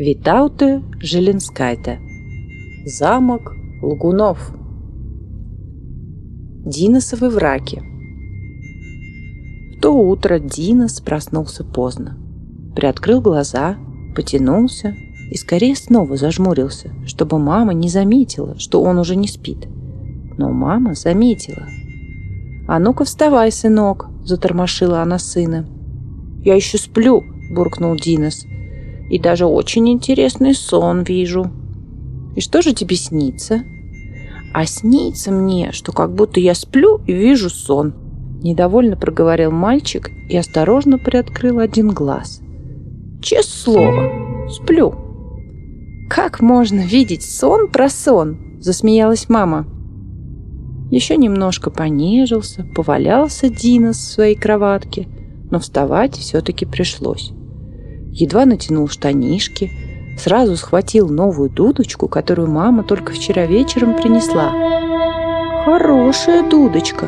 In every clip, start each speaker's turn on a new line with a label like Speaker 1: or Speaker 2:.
Speaker 1: Витауте Желенскайте. Замок Лгунов. Диносовы враки. В то утро Динос проснулся поздно. Приоткрыл глаза, потянулся и скорее снова зажмурился, чтобы мама не заметила, что он уже не спит. Но мама заметила. «А ну-ка вставай, сынок!» – затормошила она сына. «Я еще сплю!» – буркнул Динос – и даже очень интересный сон вижу. И что же тебе снится? А снится мне, что как будто я сплю и вижу сон. Недовольно проговорил мальчик и осторожно приоткрыл один глаз. Честное слово, сплю. Как можно видеть сон про сон? Засмеялась мама. Еще немножко понежился, повалялся Дина в своей кроватке, но вставать все-таки пришлось едва натянул штанишки, сразу схватил новую дудочку, которую мама только вчера вечером принесла. Хорошая дудочка,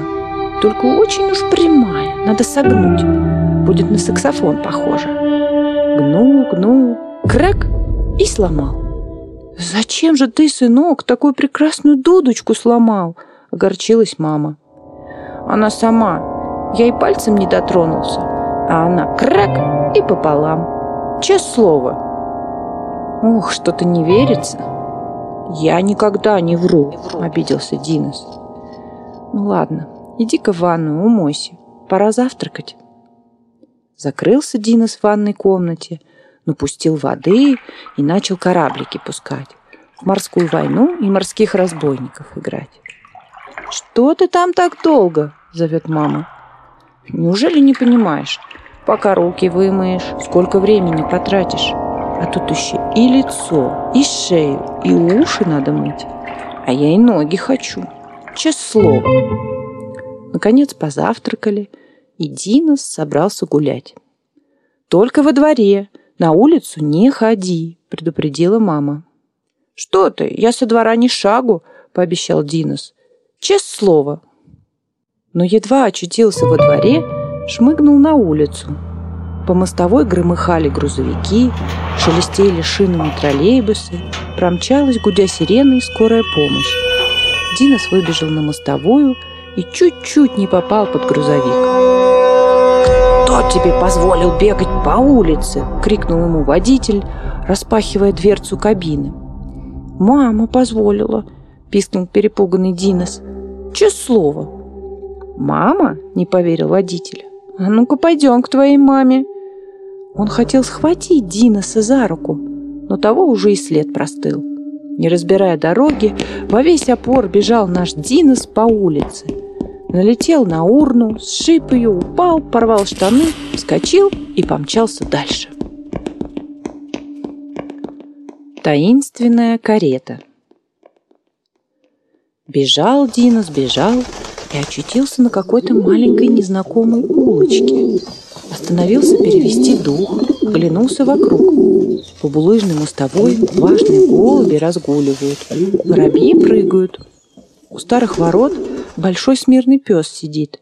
Speaker 1: только очень уж прямая, надо согнуть. Будет на саксофон похоже. Гнул, гнул, крэк и сломал. «Зачем же ты, сынок, такую прекрасную дудочку сломал?» – огорчилась мама. «Она сама. Я и пальцем не дотронулся, а она крак и пополам. Честное слово. Ух, что-то не верится. Я никогда не вру, не вру. обиделся Динос. Ну ладно, иди-ка в ванную, умойся. Пора завтракать. Закрылся Динос в ванной комнате, напустил воды и начал кораблики пускать. В морскую войну и морских разбойников играть. «Что ты там так долго?» – зовет мама. «Неужели не понимаешь? Пока руки вымоешь, сколько времени потратишь. А тут еще и лицо, и шею, и уши надо мыть. А я и ноги хочу. Слово. Наконец позавтракали, и Динос собрался гулять. «Только во дворе, на улицу не ходи», — предупредила мама. «Что ты, я со двора ни шагу», — пообещал Динос. «Честное слово». Но едва очутился во дворе, шмыгнул на улицу. По мостовой громыхали грузовики, шелестели шинами троллейбусы, промчалась, гудя сиреной, скорая помощь. Динос выбежал на мостовую и чуть-чуть не попал под грузовик. «Кто тебе позволил бегать по улице?» — крикнул ему водитель, распахивая дверцу кабины. «Мама позволила», — пискнул перепуганный Динос. «Че слово?» «Мама?» — не поверил водитель. «А ну-ка пойдем к твоей маме». Он хотел схватить Диноса за руку, но того уже и след простыл. Не разбирая дороги, во весь опор бежал наш Динос по улице. Налетел на урну, сшиб ее, упал, порвал штаны, вскочил и помчался дальше. Таинственная карета Бежал Динос, бежал, и очутился на какой-то маленькой незнакомой улочке. Остановился перевести дух, оглянулся вокруг. По булыжной мостовой важные голуби разгуливают, воробьи прыгают. У старых ворот большой смирный пес сидит.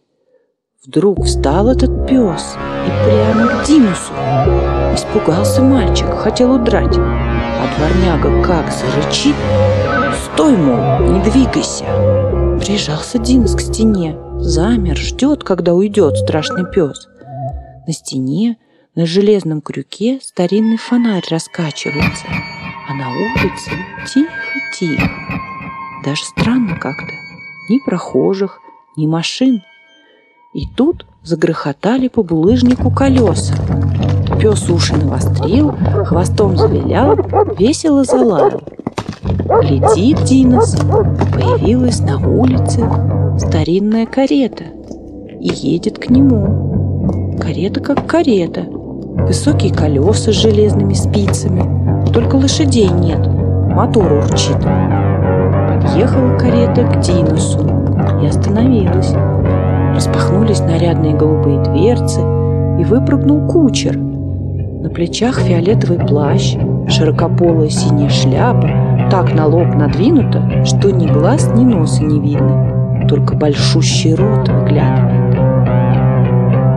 Speaker 1: Вдруг встал этот пес и прямо к Динусу. Испугался мальчик, хотел удрать. А дворняга как зарычит. «Стой, мол, не двигайся!» Прижался Динос к стене, замер, ждет, когда уйдет страшный пес. На стене, на железном крюке старинный фонарь раскачивается, а на улице тихо-тихо. Даже странно как-то. Ни прохожих, ни машин. И тут загрохотали по булыжнику колеса. Пес уши навострил, хвостом завилял, весело залаял. Глядит Динос, появилась на улице старинная карета и едет к нему. Карета как карета, высокие колеса с железными спицами, только лошадей нет, мотор урчит. Подъехала карета к Диносу и остановилась. Распахнулись нарядные голубые дверцы, и выпрыгнул кучер. На плечах фиолетовый плащ, широкополая синяя шляпа, так на лоб надвинута, что ни глаз, ни носа не видно, только большущий рот выглядывает.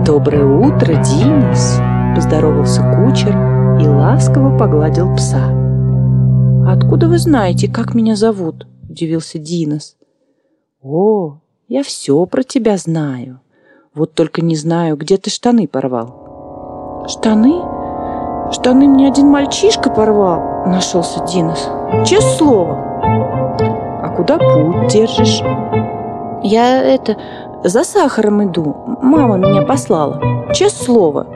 Speaker 1: «Доброе утро, Динис!» – поздоровался кучер, и ласково погладил пса. «Откуда вы знаете, как меня зовут?» – удивился Динос. «О, я все про тебя знаю. Вот только не знаю, где ты штаны порвал». «Штаны? Штаны мне один мальчишка порвал», – нашелся Динос. «Честное слово». «А куда путь держишь?» «Я это, за сахаром иду. Мама меня послала. Честное слово».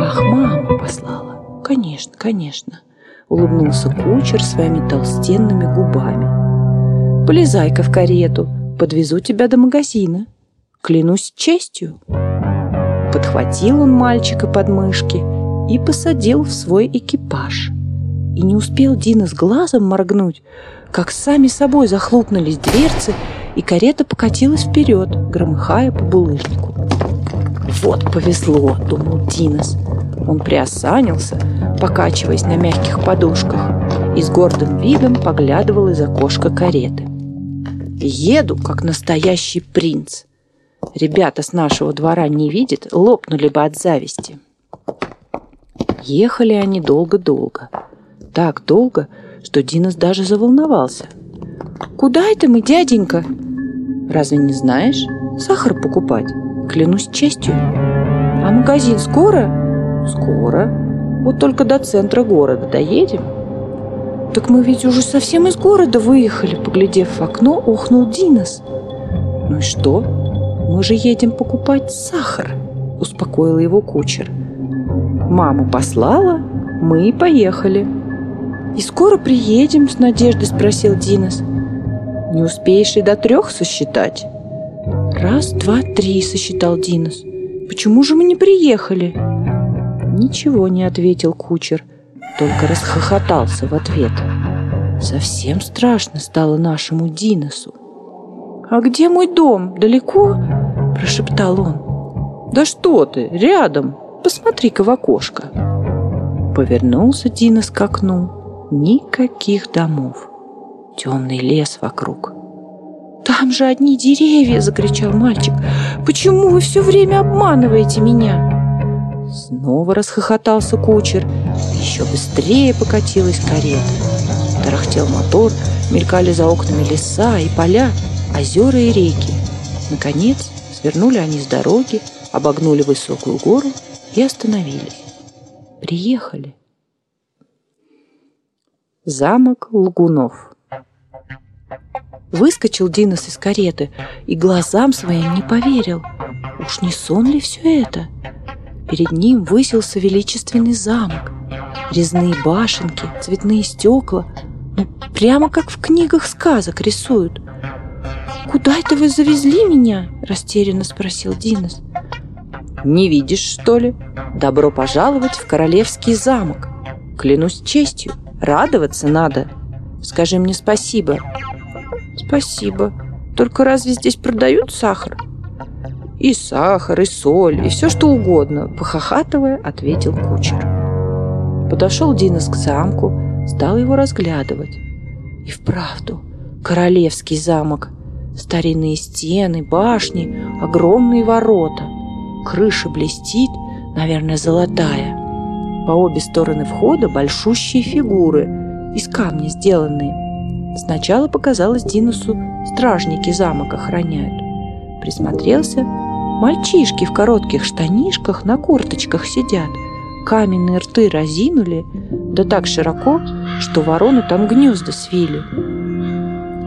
Speaker 1: «Ах, мама послала. Конечно, конечно», — улыбнулся кучер своими толстенными губами. «Полезай-ка в карету, подвезу тебя до магазина. Клянусь честью». Подхватил он мальчика под мышки и посадил в свой экипаж. И не успел Дина с глазом моргнуть, как сами собой захлопнулись дверцы, и карета покатилась вперед, громыхая по булыжнику. «Вот повезло», — думал Динос. Он приосанился, покачиваясь на мягких подушках, и с гордым видом поглядывал из окошка кареты. «Еду, как настоящий принц. Ребята с нашего двора не видят, лопнули бы от зависти». Ехали они долго-долго. Так долго, что Динос даже заволновался. «Куда это мы, дяденька?» Разве не знаешь? Сахар покупать. Клянусь честью. А магазин скоро? Скоро. Вот только до центра города доедем. Так мы ведь уже совсем из города выехали, поглядев в окно, охнул Динос. Ну и что? Мы же едем покупать сахар, успокоил его кучер. Маму послала, мы и поехали. И скоро приедем, с надеждой спросил Динос. Не успеешь и до трех сосчитать? Раз, два, три, сосчитал Динос. Почему же мы не приехали? Ничего не ответил кучер, только расхохотался в ответ. Совсем страшно стало нашему Диносу. «А где мой дом? Далеко?» – прошептал он. «Да что ты, рядом! Посмотри-ка в окошко!» Повернулся Динос к окну. Никаких домов темный лес вокруг. «Там же одни деревья!» – закричал мальчик. «Почему вы все время обманываете меня?» Снова расхохотался кучер. Еще быстрее покатилась карета. Тарахтел мотор, мелькали за окнами леса и поля, озера и реки. Наконец свернули они с дороги, обогнули высокую гору и остановились. Приехали. Замок Лгунов Выскочил Динос из кареты и глазам своим не поверил. Уж не сон ли все это? Перед ним высился величественный замок. Резные башенки, цветные стекла. Ну, прямо как в книгах сказок рисуют. «Куда это вы завезли меня?» – растерянно спросил Динос. «Не видишь, что ли? Добро пожаловать в королевский замок. Клянусь честью, радоваться надо. Скажи мне спасибо, Спасибо. Только разве здесь продают сахар? И сахар, и соль, и все что угодно, похохатывая, ответил кучер. Подошел Динос к замку, стал его разглядывать. И вправду, королевский замок. Старинные стены, башни, огромные ворота. Крыша блестит, наверное, золотая. По обе стороны входа большущие фигуры, из камня сделанные. Сначала показалось Динусу, стражники замок охраняют. Присмотрелся, мальчишки в коротких штанишках на курточках сидят. Каменные рты разинули, да так широко, что вороны там гнезда свили.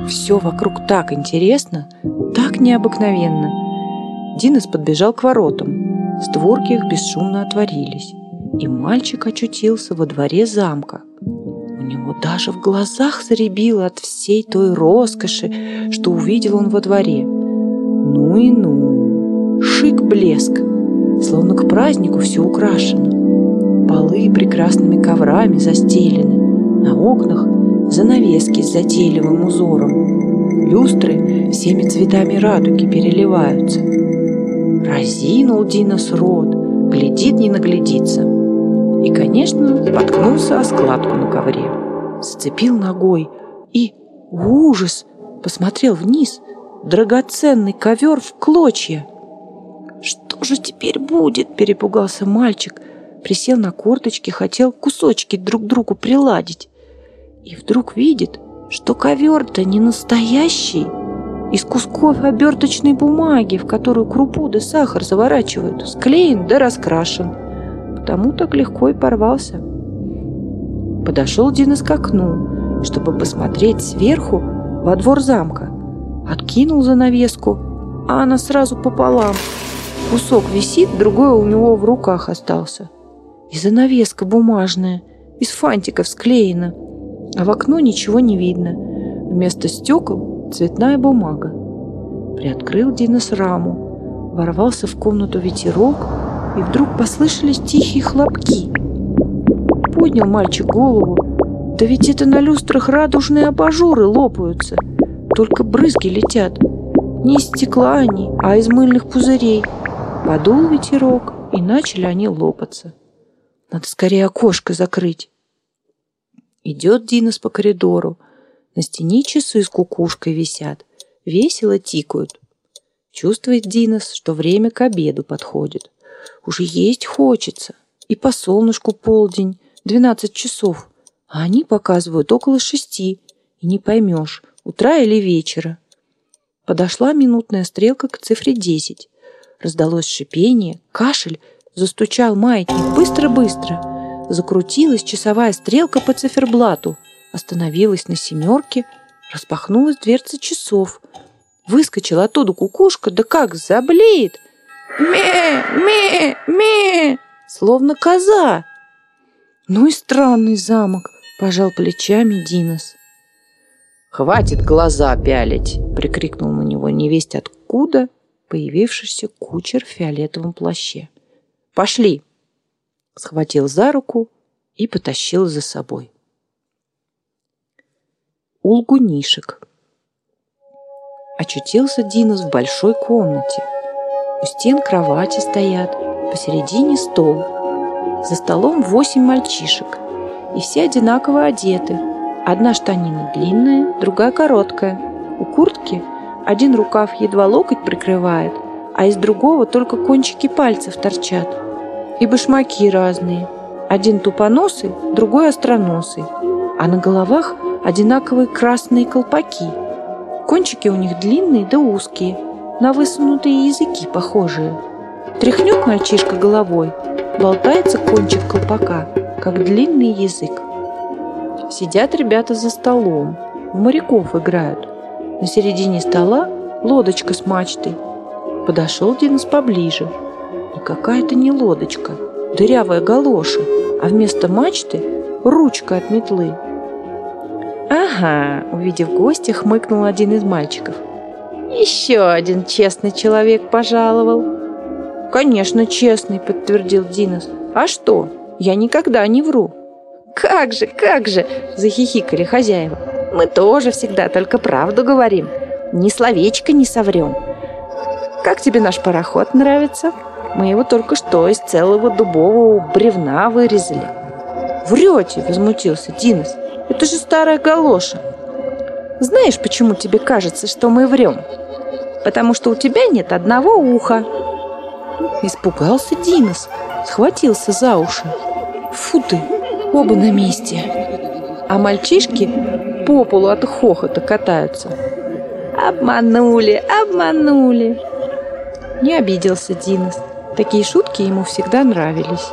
Speaker 1: Все вокруг так интересно, так необыкновенно. Динос подбежал к воротам. Створки их бесшумно отворились, и мальчик очутился во дворе замка него даже в глазах заребило от всей той роскоши, что увидел он во дворе. Ну и ну, шик-блеск, словно к празднику все украшено. Полы прекрасными коврами застелены, на окнах занавески с затейливым узором. Люстры всеми цветами радуги переливаются. Разинул Динос рот, глядит не наглядится. И, конечно, споткнулся о складку на ковре сцепил ногой и, ужас, посмотрел вниз. Драгоценный ковер в клочья. «Что же теперь будет?» – перепугался мальчик, присел на корточки, хотел кусочки друг другу приладить. И вдруг видит, что ковер-то не настоящий, из кусков оберточной бумаги, в которую крупу да сахар заворачивают, склеен да раскрашен. Потому так легко и порвался. Подошел Динос к окну, чтобы посмотреть сверху во двор замка. Откинул занавеску, а она сразу пополам. Кусок висит, другой у него в руках остался. И занавеска бумажная, из фантиков склеена, а в окно ничего не видно. Вместо стекол цветная бумага. Приоткрыл Динос раму, ворвался в комнату ветерок, и вдруг послышались тихие хлопки. Поднял мальчик голову. Да ведь это на люстрах радужные абажуры лопаются. Только брызги летят. Не из стекла они, а из мыльных пузырей. Подул ветерок, и начали они лопаться. Надо скорее окошко закрыть. Идет Динос по коридору. На стене часы с кукушкой висят. Весело тикают. Чувствует Динос, что время к обеду подходит. Уже есть хочется. И по солнышку полдень, 12 часов. А они показывают около шести. И не поймешь, утра или вечера. Подошла минутная стрелка к цифре 10. Раздалось шипение, кашель, Застучал маятник быстро-быстро. Закрутилась часовая стрелка по циферблату. Остановилась на семерке. Распахнулась дверца часов. Выскочила оттуда кукушка, да как заблеет. Ме, ме, ме, словно коза. Ну и странный замок, пожал плечами Динос.
Speaker 2: «Хватит глаза пялить!» — прикрикнул на него невесть откуда появившийся кучер в фиолетовом плаще. Пошли!» Схватил за руку и потащил за собой. Улгунишек. Очутился Динос в большой комнате. У стен кровати стоят, посередине стол. За столом восемь мальчишек, и все одинаково одеты. Одна штанина длинная, другая короткая. У куртки один рукав едва локоть прикрывает, а из другого только кончики пальцев торчат и башмаки разные. Один тупоносый, другой остроносый. А на головах одинаковые красные колпаки. Кончики у них длинные да узкие, на высунутые языки похожие. Тряхнет мальчишка головой, болтается кончик колпака, как длинный язык. Сидят ребята за столом, в моряков играют. На середине стола лодочка с мачтой. Подошел Динос поближе – и какая-то не лодочка, дырявая галоша, а вместо мачты ручка от метлы.
Speaker 1: «Ага», — увидев гостя, хмыкнул один из мальчиков. «Еще один честный человек пожаловал».
Speaker 2: «Конечно, честный», — подтвердил Динос. «А что? Я никогда не вру».
Speaker 1: «Как же, как же!» – захихикали хозяева. «Мы тоже всегда только правду говорим. Ни словечко не соврем. Как тебе наш пароход нравится?» Мы его только что из целого дубового бревна вырезали.
Speaker 2: Врете, возмутился Динос. Это же старая галоша.
Speaker 1: Знаешь, почему тебе кажется, что мы врем? Потому что у тебя нет одного уха. Испугался Динос, схватился за уши. Фу ты, оба на месте. А мальчишки по полу от хохота катаются. Обманули, обманули. Не обиделся Динос. Такие шутки ему всегда нравились.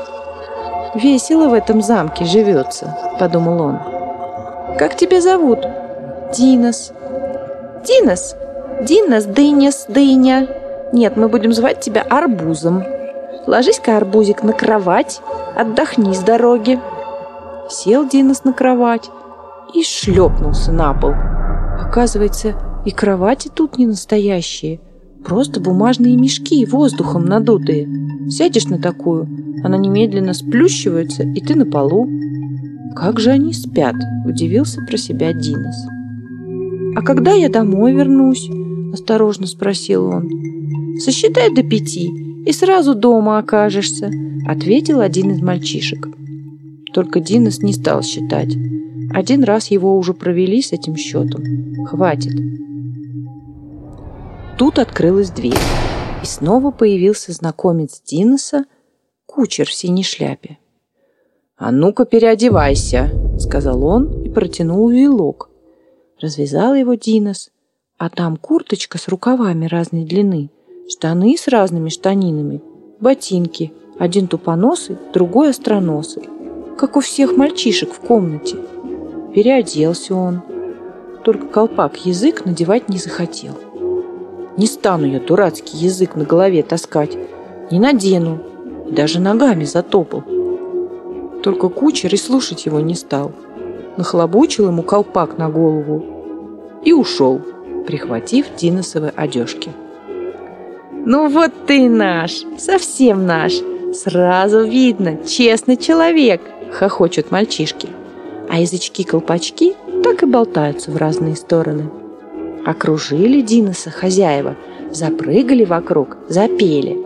Speaker 1: «Весело в этом замке живется», — подумал он. «Как тебя зовут?» «Динос». «Динос? Динос, дынес, дыня. Нет, мы будем звать тебя Арбузом. Ложись-ка, Арбузик, на кровать, отдохни с дороги». Сел Динос на кровать и шлепнулся на пол. Оказывается, и кровати тут не настоящие — Просто бумажные мешки, воздухом надутые. Сядешь на такую, она немедленно сплющивается, и ты на полу. Как же они спят, удивился про себя Динос. А когда я домой вернусь? Осторожно спросил он. Сосчитай до пяти, и сразу дома окажешься, ответил один из мальчишек. Только Динос не стал считать. Один раз его уже провели с этим счетом. Хватит. Тут открылась дверь, и снова появился знакомец Диноса, кучер в синей шляпе. «А ну-ка переодевайся», — сказал он и протянул вилок. Развязал его Динос, а там курточка с рукавами разной длины, штаны с разными штанинами, ботинки, один тупоносый, другой остроносый, как у всех мальчишек в комнате. Переоделся он, только колпак язык надевать не захотел. Не стану я дурацкий язык на голове таскать, не надену, даже ногами затопал. Только кучер и слушать его не стал. Нахлобучил ему колпак на голову и ушел, прихватив Диносовы одежки. «Ну вот ты наш, совсем наш! Сразу видно, честный человек!» – хохочут мальчишки. А язычки-колпачки так и болтаются в разные стороны. Окружили Диноса хозяева, запрыгали вокруг, запели –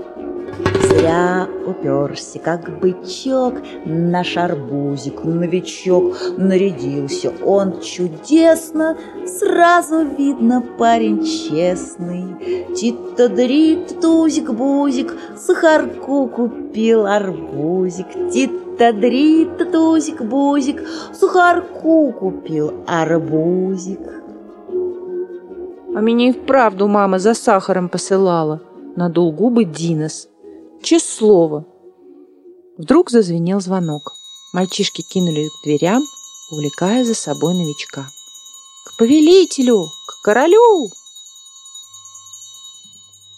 Speaker 3: Зря уперся, как бычок, наш арбузик, новичок. Нарядился он чудесно, сразу видно парень честный. Тита-дрит, тузик-бузик, сахарку купил арбузик. Тита-дрит, тузик-бузик, сахарку купил арбузик.
Speaker 1: А меня и вправду мама за сахаром посылала. Надул губы Динос. Честное слово. Вдруг зазвенел звонок. Мальчишки кинулись к дверям, увлекая за собой новичка. «К повелителю! К королю!»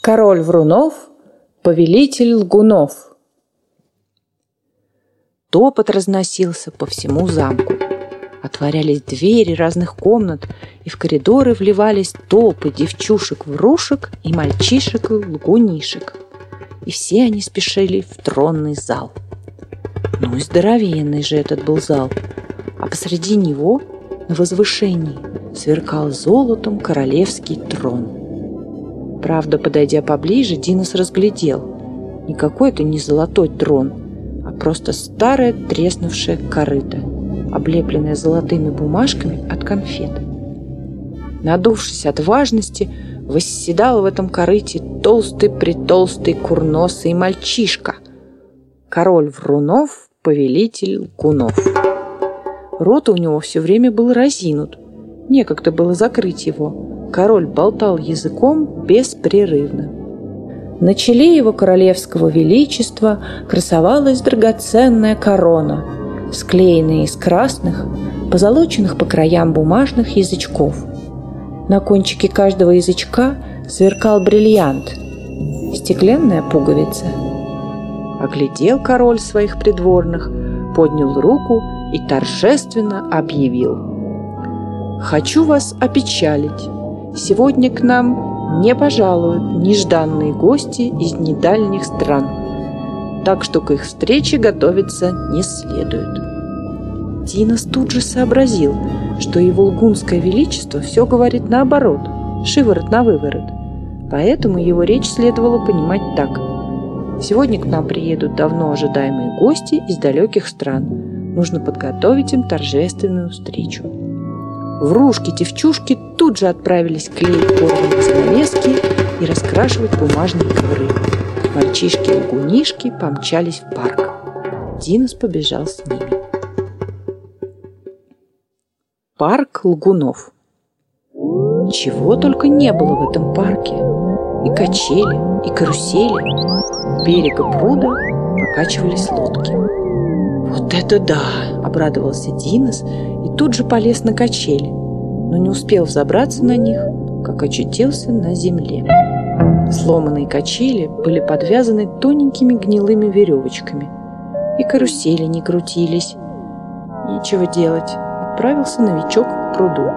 Speaker 1: Король Врунов, повелитель лгунов. Топот разносился по всему замку. Отворялись двери разных комнат, и в коридоры вливались толпы девчушек-врушек и мальчишек-лгунишек и все они спешили в тронный зал. Ну и здоровенный же этот был зал, а посреди него на возвышении сверкал золотом королевский трон. Правда, подойдя поближе, Динос разглядел. Никакой это не золотой трон, а просто старое треснувшее корыто, облепленное золотыми бумажками от конфет. Надувшись от важности, восседал в этом корыте толстый-притолстый курносый мальчишка. Король Врунов, повелитель лгунов. Рот у него все время был разинут. Некогда было закрыть его. Король болтал языком беспрерывно. На челе его королевского величества красовалась драгоценная корона, склеенная из красных, позолоченных по краям бумажных язычков – на кончике каждого язычка сверкал бриллиант, стеклянная пуговица. Оглядел король своих придворных, поднял руку и торжественно объявил. «Хочу вас опечалить. Сегодня к нам не пожалуют нежданные гости из недальних стран, так что к их встрече готовиться не следует». Динос тут же сообразил, что его лгунское величество все говорит наоборот, шиворот на выворот. Поэтому его речь следовало понимать так. Сегодня к нам приедут давно ожидаемые гости из далеких стран. Нужно подготовить им торжественную встречу. Врушки-девчушки тут же отправились клеить порванные занавески и раскрашивать бумажные ковры. Мальчишки-лгунишки помчались в парк. Динос побежал с ними. Парк лгунов. Чего только не было в этом парке. И качели, и карусели. берега пруда покачивались лодки. «Вот это да!» – обрадовался Динос и тут же полез на качели, но не успел взобраться на них, как очутился на земле. Сломанные качели были подвязаны тоненькими гнилыми веревочками, и карусели не крутились. Нечего делать, отправился новичок к пруду.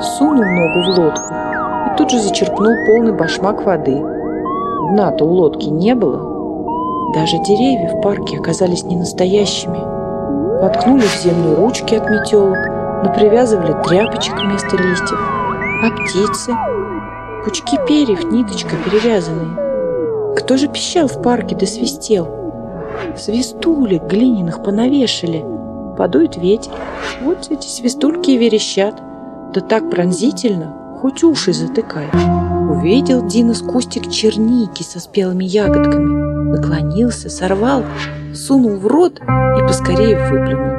Speaker 1: Сунул ногу в лодку и тут же зачерпнул полный башмак воды. Дна-то у лодки не было. Даже деревья в парке оказались не настоящими. Воткнули в землю ручки от метелок, но привязывали тряпочек вместо листьев. А птицы? Пучки перьев ниточкой перевязанные. Кто же пищал в парке да свистел? Свистулек глиняных понавешали – Подует ветер, вот эти свистульки верещат. Да так пронзительно, хоть уши затыкай. Увидел Динос кустик черники со спелыми ягодками. Наклонился, сорвал, сунул в рот
Speaker 2: и поскорее выплюнул.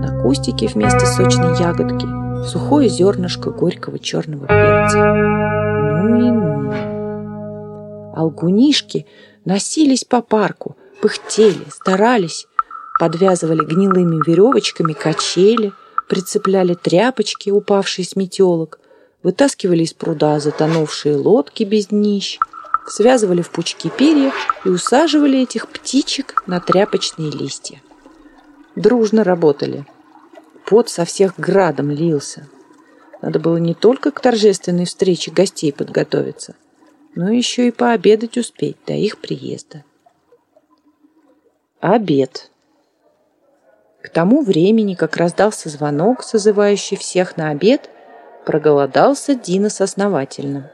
Speaker 2: На кустике вместо сочной ягодки сухое зернышко горького черного перца. Ну и ну. Алгунишки носились по парку, пыхтели, старались, подвязывали гнилыми веревочками качели, прицепляли тряпочки, упавшие с метелок, вытаскивали из пруда затонувшие лодки без днищ, связывали в пучки перья и усаживали этих птичек на тряпочные листья. Дружно работали. Пот со всех градом лился. Надо было не только к торжественной встрече гостей подготовиться, но еще и пообедать успеть до их приезда. Обед. К тому времени, как раздался звонок, созывающий всех на обед, проголодался Динос основательно.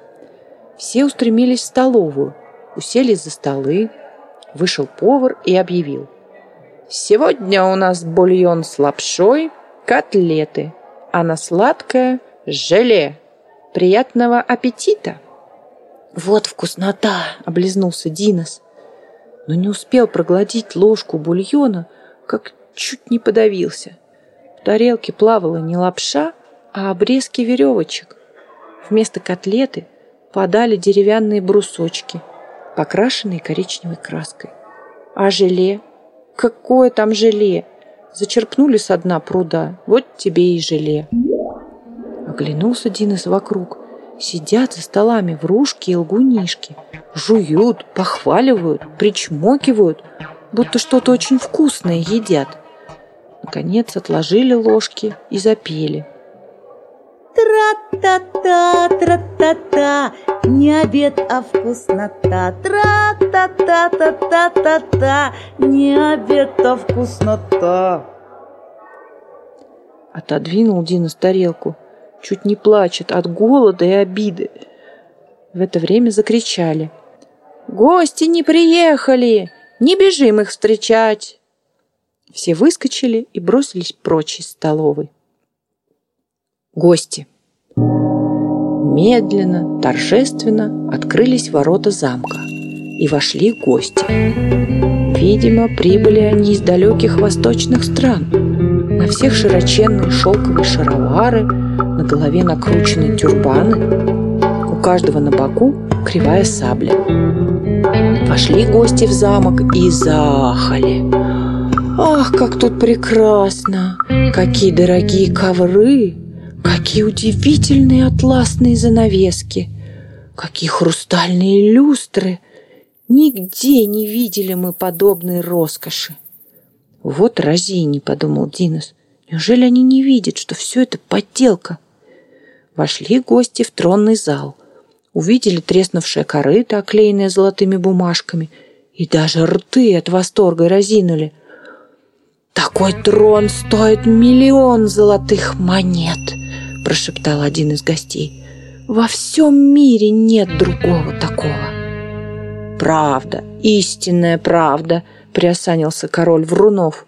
Speaker 2: Все устремились в столовую, уселись за столы. Вышел повар и объявил. «Сегодня у нас бульон с лапшой, котлеты, а на сладкое – желе. Приятного аппетита!»
Speaker 1: «Вот вкуснота!» – облизнулся Динос. Но не успел проглотить ложку бульона, как чуть не подавился. В тарелке плавала не лапша, а обрезки веревочек. Вместо котлеты подали деревянные брусочки, покрашенные коричневой краской. А желе? Какое там желе? Зачерпнули со дна пруда, вот тебе и желе. Оглянулся Динес вокруг. Сидят за столами врушки и лгунишки. Жуют, похваливают, причмокивают, будто что-то очень вкусное едят. Наконец отложили ложки и запели.
Speaker 3: Тра-та-та, тра-та-та, не обед, а вкуснота. Тра-та-та-та-та-та-та, не обед, а вкуснота.
Speaker 1: Отодвинул Дина тарелку, чуть не плачет от голода и обиды. В это время закричали. «Гости не приехали! Не бежим их встречать!» Все выскочили и бросились прочь из столовой. Гости. Медленно, торжественно открылись ворота замка, и вошли гости. Видимо, прибыли они из далеких восточных стран. На всех широченные шелковые шаровары, на голове накручены тюрбаны, у каждого на боку кривая сабля. Вошли гости в замок и заахали. Ах, как тут прекрасно! Какие дорогие ковры! Какие удивительные атласные занавески! Какие хрустальные люстры! Нигде не видели мы подобной роскоши. Вот разини, подумал Динос. Неужели они не видят, что все это подделка? Вошли гости в тронный зал. Увидели треснувшее корыто, оклеенное золотыми бумажками, и даже рты от восторга разинули – «Такой трон стоит миллион золотых монет!» – прошептал один из гостей. «Во всем мире нет другого такого!» «Правда, истинная правда!» – приосанился король Врунов.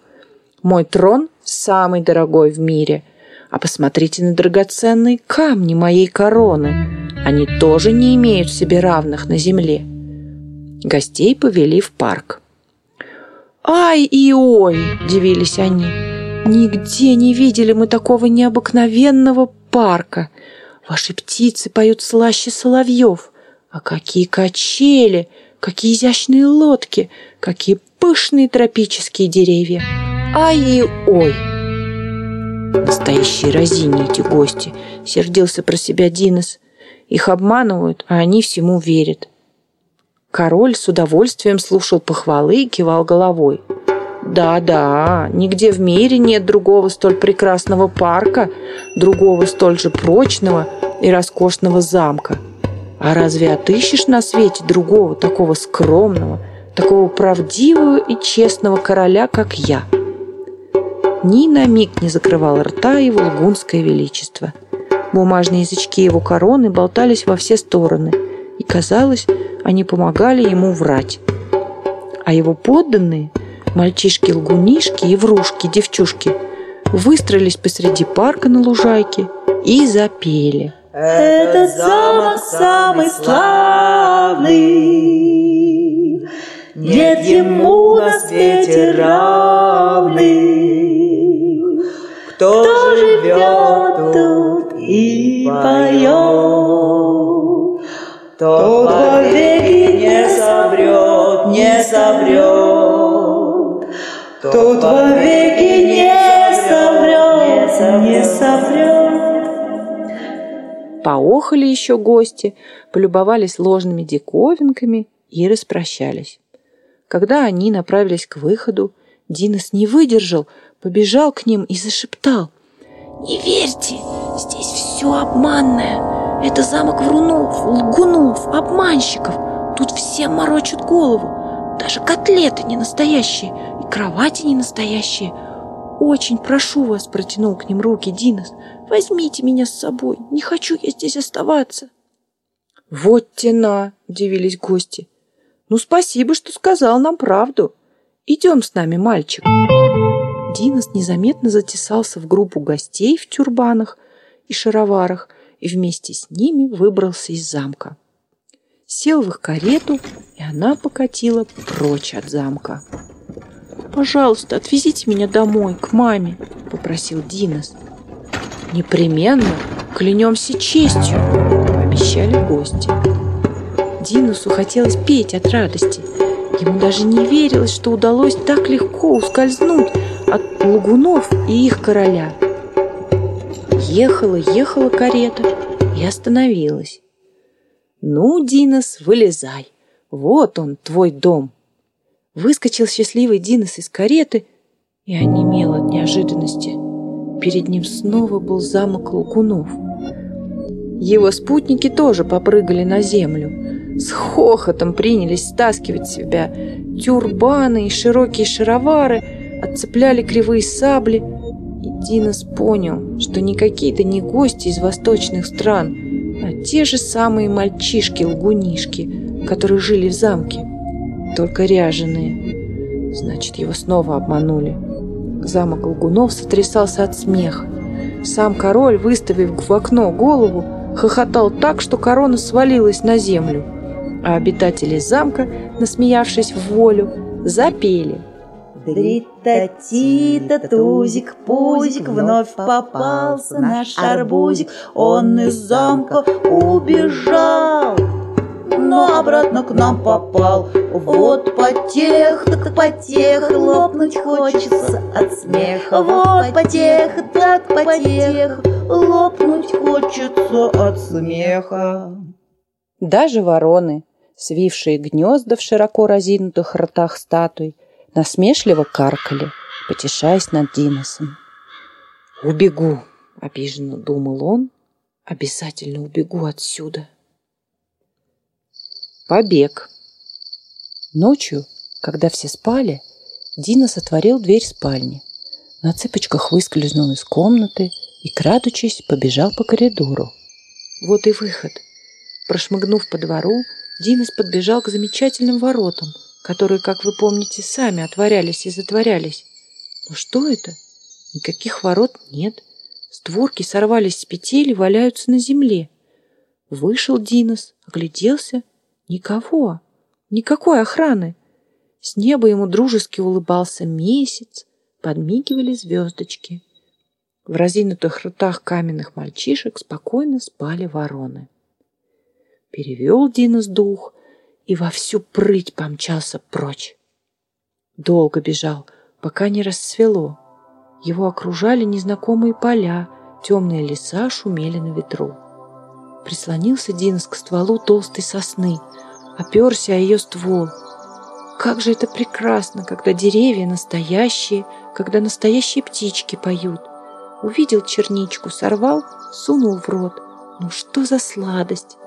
Speaker 1: «Мой трон самый дорогой в мире, а посмотрите на драгоценные камни моей короны. Они тоже не имеют себе равных на земле». Гостей повели в парк. «Ай и ой!» – дивились они. «Нигде не видели мы такого необыкновенного парка. Ваши птицы поют слаще соловьев. А какие качели, какие изящные лодки, какие пышные тропические деревья! Ай и ой!» Настоящие разини эти гости, сердился про себя Динос. Их обманывают, а они всему верят. Король с удовольствием слушал похвалы и кивал головой. Да-да, нигде в мире нет другого столь прекрасного парка, другого столь же прочного и роскошного замка. А разве отыщешь на свете другого такого скромного, такого правдивого и честного короля, как я? Ни на миг не закрывал рта его лгунское величество. Бумажные язычки его короны болтались во все стороны, и казалось, они помогали ему врать. А его подданные, мальчишки-лгунишки и врушки, девчушки, выстроились посреди парка на лужайке и запели.
Speaker 3: Этот замок самый славный, нет ему на свете равных. Кто, Кто живет тут и поет, тот вовеки не соврет, не соврет. Тот вовеки не соврет, не соврет.
Speaker 1: Поохали еще гости, полюбовались ложными диковинками и распрощались. Когда они направились к выходу, Динос не выдержал, побежал к ним и зашептал. «Не верьте, здесь все обманное. Это замок врунов, лгунов, обманщиков. Тут все морочат голову. Даже котлеты не настоящие и кровати не настоящие. Очень прошу вас, протянул к ним руки Динос. Возьмите меня с собой, не хочу я здесь оставаться. Вот тена, удивились гости. Ну, спасибо, что сказал нам правду. Идем с нами, мальчик. Динос незаметно затесался в группу гостей в тюрбанах и шароварах и вместе с ними выбрался из замка. Сел в их карету, и она покатила прочь от замка. «Пожалуйста, отвезите меня домой, к маме», — попросил Динос. «Непременно, клянемся честью», — обещали гости. Динусу хотелось петь от радости. Ему даже не верилось, что удалось так легко ускользнуть от лгунов и их короля. Ехала, ехала карета и остановилась. «Ну, Динос, вылезай. Вот он, твой дом». Выскочил счастливый Динос из кареты и онемел от неожиданности. Перед ним снова был замок лгунов. Его спутники тоже попрыгали на землю – с хохотом принялись стаскивать себя тюрбаны и широкие шаровары, отцепляли кривые сабли. И Динос понял, что не какие-то не гости из восточных стран, а те же самые мальчишки-лгунишки, которые жили в замке, только ряженые. Значит, его снова обманули. Замок лгунов сотрясался от смеха. Сам король, выставив в окно голову, хохотал так, что корона свалилась на землю а обитатели замка, насмеявшись в волю, запели.
Speaker 3: Дрита-тита, тузик, пузик, вновь попался наш арбузик. Он из замка убежал, но обратно к нам попал. Вот потех, так потех, лопнуть хочется от смеха. Вот потех, так потех, лопнуть хочется от смеха.
Speaker 1: Даже вороны, свившие гнезда в широко разинутых ртах статуй, насмешливо каркали, потешаясь над Диносом. «Убегу!» — обиженно думал он. «Обязательно убегу отсюда!» Побег. Ночью, когда все спали, Динос отворил дверь спальни. На цыпочках выскользнул из комнаты и, крадучись, побежал по коридору. Вот и выход. Прошмыгнув по двору, Динес подбежал к замечательным воротам, которые, как вы помните, сами отворялись и затворялись. Но что это? Никаких ворот нет. Створки сорвались с петель и валяются на земле. Вышел Динос, огляделся. Никого, никакой охраны. С неба ему дружески улыбался месяц, подмигивали звездочки. В разинутых ртах каменных мальчишек спокойно спали вороны. Перевел Динос дух и во всю прыть помчался прочь. Долго бежал, пока не рассвело. Его окружали незнакомые поля, темные леса шумели на ветру. Прислонился Динос к стволу толстой сосны, оперся о ее ствол. Как же это прекрасно, когда деревья настоящие, когда настоящие птички поют. Увидел черничку, сорвал, сунул в рот. Ну что за сладость!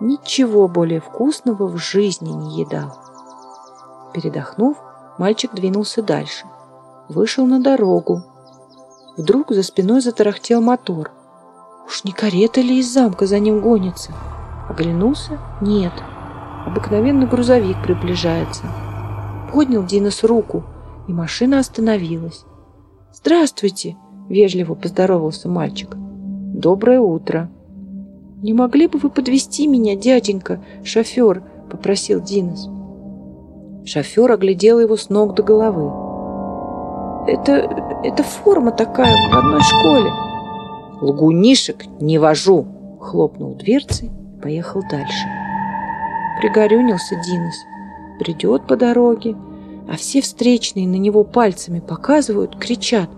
Speaker 1: Ничего более вкусного в жизни не едал. Передохнув, мальчик двинулся дальше. Вышел на дорогу. Вдруг за спиной затарахтел мотор. Уж не карета ли из замка за ним гонится? Оглянулся? Нет. Обыкновенный грузовик приближается. Поднял Динос руку, и машина остановилась. «Здравствуйте!» — вежливо поздоровался мальчик. «Доброе утро!» «Не могли бы вы подвести меня, дяденька, шофер?» — попросил Динос. Шофер оглядел его с ног до головы. «Это... это форма такая в одной школе».
Speaker 4: «Лгунишек не вожу!» Хлопнул дверцей и поехал дальше.
Speaker 1: Пригорюнился Динос. Придет по дороге, а все встречные на него пальцами показывают, кричат.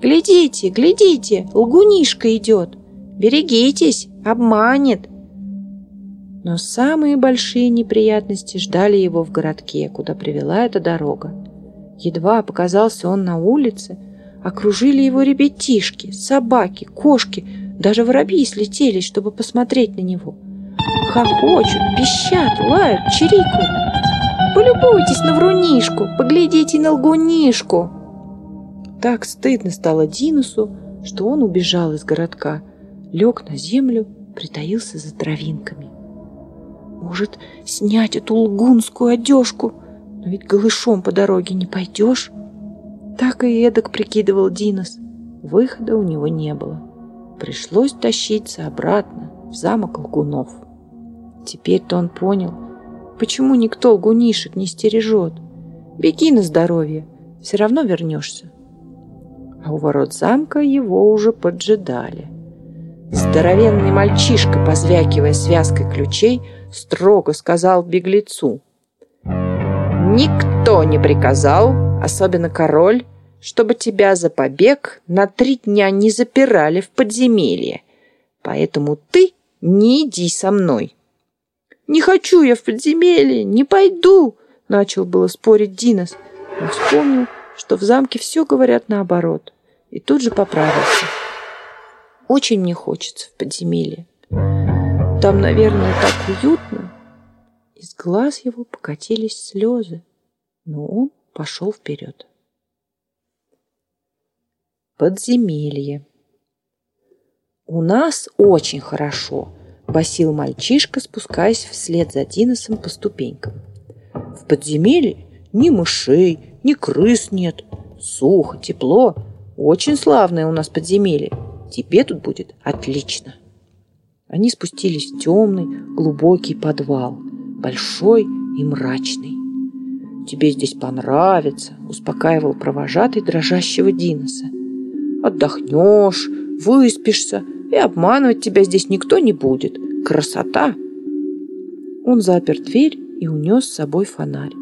Speaker 1: «Глядите, глядите, лгунишка идет! Берегитесь, обманет!» Но самые большие неприятности ждали его в городке, куда привела эта дорога. Едва показался он на улице, окружили его ребятишки, собаки, кошки, даже воробьи слетелись, чтобы посмотреть на него. Хохочут, пищат, лают, чирикают. Полюбуйтесь на врунишку, поглядите на лгунишку. Так стыдно стало Динусу, что он убежал из городка, лег на землю, притаился за травинками. Может, снять эту лгунскую одежку? Но ведь голышом по дороге не пойдешь. Так и эдак прикидывал Динос. Выхода у него не было. Пришлось тащиться обратно в замок лгунов. Теперь-то он понял, почему никто лгунишек не стережет. Беги на здоровье, все равно вернешься. А у ворот замка его уже поджидали. Здоровенный мальчишка, позвякивая связкой ключей, строго сказал беглецу. «Никто не приказал, особенно король, чтобы тебя за побег на три дня не запирали в подземелье. Поэтому ты не иди со мной». «Не хочу я в подземелье, не пойду!» Начал было спорить Динос, но вспомнил, что в замке все говорят наоборот, и тут же поправился. «Очень мне хочется в подземелье. Там, наверное, так уютно. Из глаз его покатились слезы, но он пошел вперед. Подземелье. «У нас очень хорошо», – басил мальчишка, спускаясь вслед за Диносом по ступенькам. «В подземелье ни мышей, ни крыс нет. Сухо, тепло. Очень славное у нас подземелье. Тебе тут будет отлично». Они спустились в темный, глубокий подвал, большой и мрачный. «Тебе здесь понравится», — успокаивал провожатый дрожащего Диноса. «Отдохнешь, выспишься, и обманывать тебя здесь никто не будет. Красота!» Он запер дверь и унес с собой фонарь.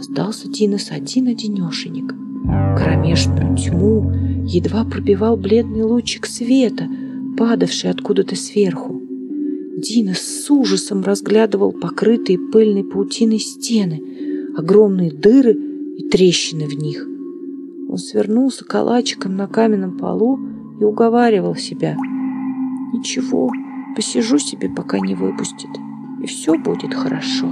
Speaker 1: Остался Динос один-одинешенек. Кромешную тьму едва пробивал бледный лучик света, падавший откуда-то сверху. Дина с ужасом разглядывал покрытые пыльной паутиной стены, огромные дыры и трещины в них. Он свернулся калачиком на каменном полу и уговаривал себя. «Ничего, посижу себе, пока не выпустит, и все будет хорошо».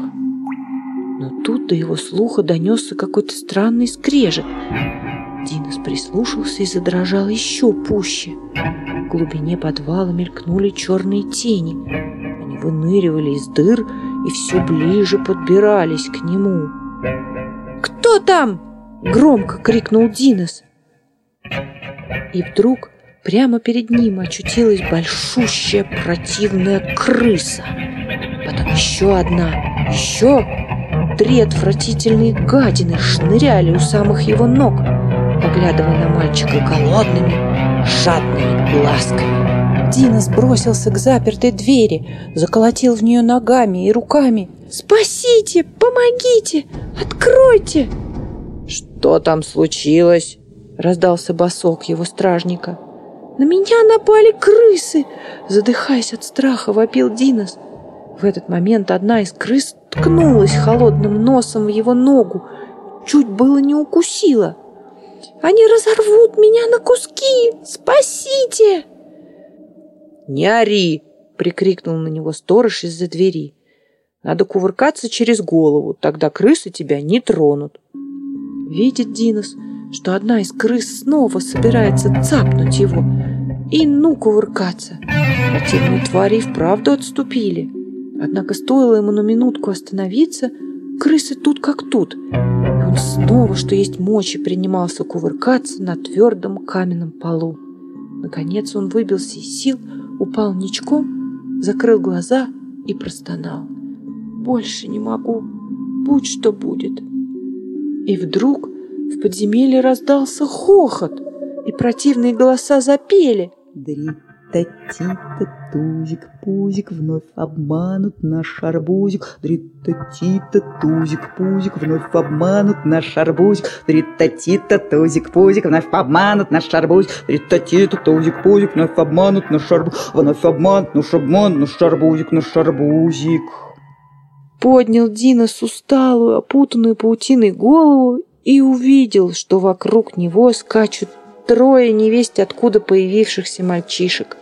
Speaker 1: Но тут до его слуха донесся какой-то странный скрежет. Динос прислушался и задрожал еще пуще. В глубине подвала мелькнули черные тени. Они выныривали из дыр и все ближе подбирались к нему. «Кто там?» — громко крикнул Динос. И вдруг прямо перед ним очутилась большущая противная крыса. Потом еще одна, еще три отвратительные гадины шныряли у самых его ног, поглядывая на мальчика голодными, жадными глазками. Дина сбросился к запертой двери, заколотил в нее ногами и руками. «Спасите! Помогите! Откройте!»
Speaker 4: «Что там случилось?» — раздался босок его стражника.
Speaker 1: «На меня напали крысы!» Задыхаясь от страха, вопил Динос. В этот момент одна из крыс ткнулась холодным носом в его ногу, чуть было не укусила. «Они разорвут меня на куски! Спасите!»
Speaker 4: «Не ори!» — прикрикнул на него сторож из-за двери. «Надо кувыркаться через голову, тогда крысы тебя не тронут».
Speaker 1: Видит Динос, что одна из крыс снова собирается цапнуть его. И ну кувыркаться. Противные твари и вправду отступили. Однако стоило ему на минутку остановиться, крысы тут как тут. И он снова, что есть мочи, принимался кувыркаться на твердом каменном полу. Наконец он выбился из сил, упал ничком, закрыл глаза и простонал. «Больше не могу. Будь что будет». И вдруг в подземелье раздался хохот, и противные голоса запели.
Speaker 2: Дрита-тита, тузик, пузик, вновь обманут наш арбузик. Дрита-тита, тузик, пузик, вновь обманут наш арбузик. Дрита-тита, тузик, пузик, вновь обманут наш арбузик. Дрита-тита, тузик, пузик, вновь обманут наш арбузик. Вновь обманут наш обман, наш арбузик, наш арбузик.
Speaker 1: Поднял Динос усталую, опутанную паутиной голову и увидел, что вокруг него скачут трое невесть откуда появившихся мальчишек,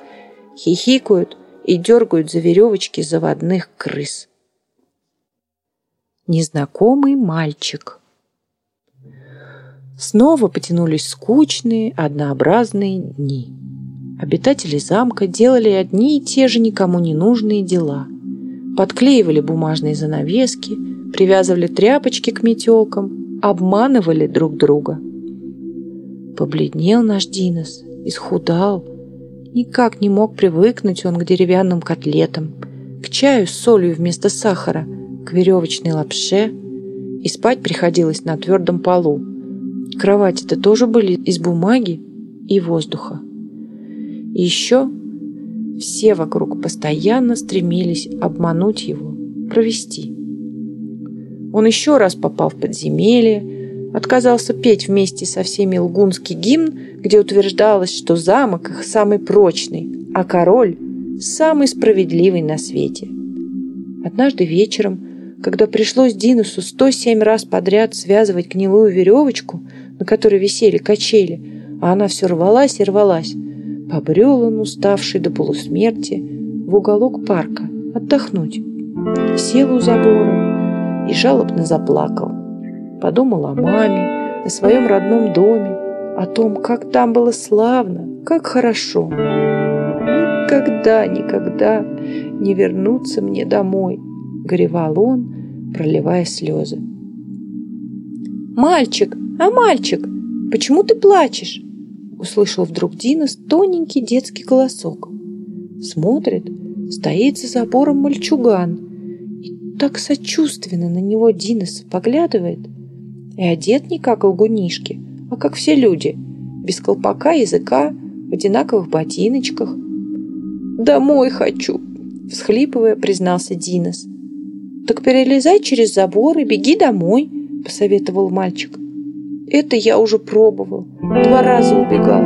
Speaker 1: хихикают и дергают за веревочки заводных крыс. Незнакомый мальчик. Снова потянулись скучные, однообразные дни. Обитатели замка делали одни и те же никому не нужные дела. Подклеивали бумажные занавески, привязывали тряпочки к метелкам, обманывали друг друга – Побледнел наш Динос, исхудал. Никак не мог привыкнуть он к деревянным котлетам, к чаю с солью вместо сахара, к веревочной лапше. И спать приходилось на твердом полу. Кровати-то тоже были из бумаги и воздуха. И еще все вокруг постоянно стремились обмануть его, провести. Он еще раз попал в подземелье, отказался петь вместе со всеми лгунский гимн, где утверждалось, что замок их самый прочный, а король самый справедливый на свете. Однажды вечером, когда пришлось Динусу 107 раз подряд связывать гнилую веревочку, на которой висели качели, а она все рвалась и рвалась, побрел он, уставший до полусмерти, в уголок парка отдохнуть. Сел у забора и жалобно заплакал. Подумал о маме, о своем родном доме, о том, как там было славно, как хорошо. Никогда, никогда не вернуться мне домой, горевал он, проливая слезы. «Мальчик, а мальчик, почему ты плачешь?» Услышал вдруг Динос тоненький детский голосок. Смотрит, стоит за забором мальчуган. И так сочувственно на него Динос поглядывает – и одет не как лгунишки, а как все люди, без колпака языка, в одинаковых ботиночках. «Домой хочу!» – всхлипывая, признался Динос. «Так перелезай через забор и беги домой», – посоветовал мальчик. «Это я уже пробовал. Два раза убегал.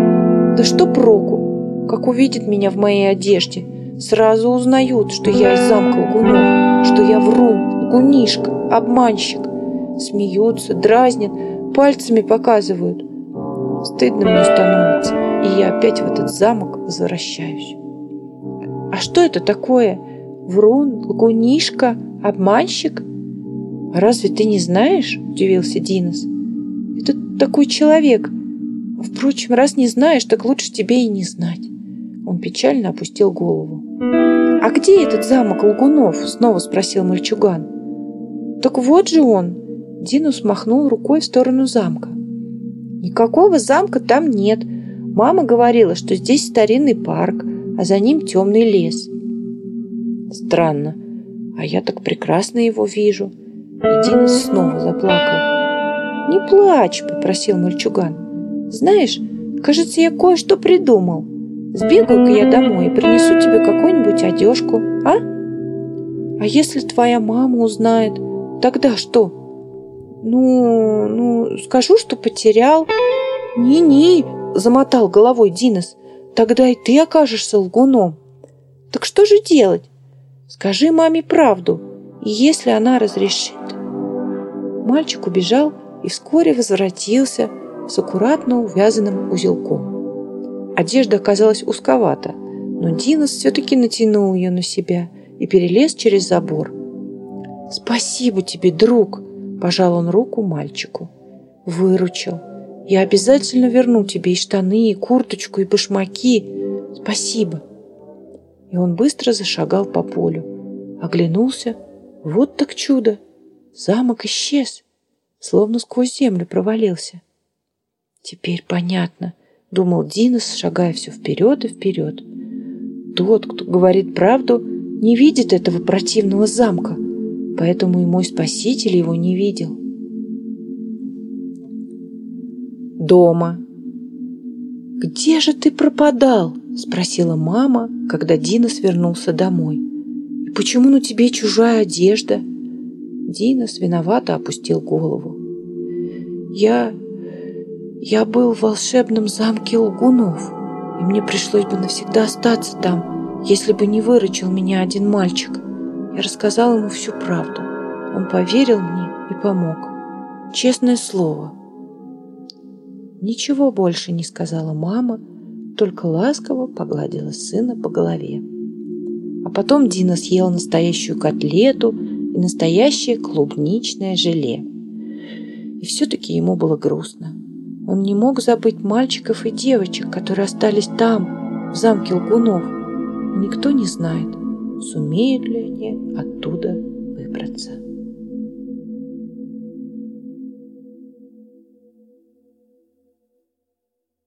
Speaker 1: Да что проку? Как увидят меня в моей одежде, сразу узнают, что я из замка лгунов, что я врун, лгунишка, обманщик смеются, дразнят, пальцами показывают. Стыдно мне становится, и я опять в этот замок возвращаюсь. А что это такое? Врун, лгунишка, обманщик? Разве ты не знаешь? Удивился Динос. Это такой человек. Впрочем, раз не знаешь, так лучше тебе и не знать. Он печально опустил голову. «А где этот замок лгунов?» Снова спросил мальчуган. «Так вот же он!» Динус махнул рукой в сторону замка. «Никакого замка там нет. Мама говорила, что здесь старинный парк, а за ним темный лес». «Странно, а я так прекрасно его вижу». И Динус снова заплакал. «Не плачь», — попросил мальчуган. «Знаешь, кажется, я кое-что придумал. Сбегаю-ка я домой и принесу тебе какую-нибудь одежку, а? А если твоя мама узнает, тогда что?» «Ну, ну, скажу, что потерял». «Не-не», — замотал головой Динос, «тогда и ты окажешься лгуном». «Так что же делать? Скажи маме правду, если она разрешит...» Мальчик убежал и вскоре возвратился с аккуратно увязанным узелком. Одежда оказалась узковата, но Динос все-таки натянул ее на себя и перелез через забор. «Спасибо тебе, друг!» Пожал он руку мальчику. Выручил. Я обязательно верну тебе и штаны, и курточку, и башмаки. Спасибо. И он быстро зашагал по полю. Оглянулся. Вот так чудо. Замок исчез. Словно сквозь землю провалился. Теперь понятно, думал Динос, шагая все вперед и вперед. Тот, кто говорит правду, не видит этого противного замка – поэтому и мой спаситель его не видел. дома. «Где же ты пропадал?» – спросила мама, когда Дина свернулся домой. «И почему на тебе чужая одежда?» Динас виновато опустил голову. «Я... я был в волшебном замке лгунов, и мне пришлось бы навсегда остаться там, если бы не выручил меня один мальчик. Я рассказал ему всю правду. Он поверил мне и помог. Честное слово». Ничего больше не сказала мама, только ласково погладила сына по голове. А потом Дина съел настоящую котлету и настоящее клубничное желе. И все-таки ему было грустно. Он не мог забыть мальчиков и девочек, которые остались там, в замке лгунов. И никто не знает, сумеют ли они оттуда выбраться.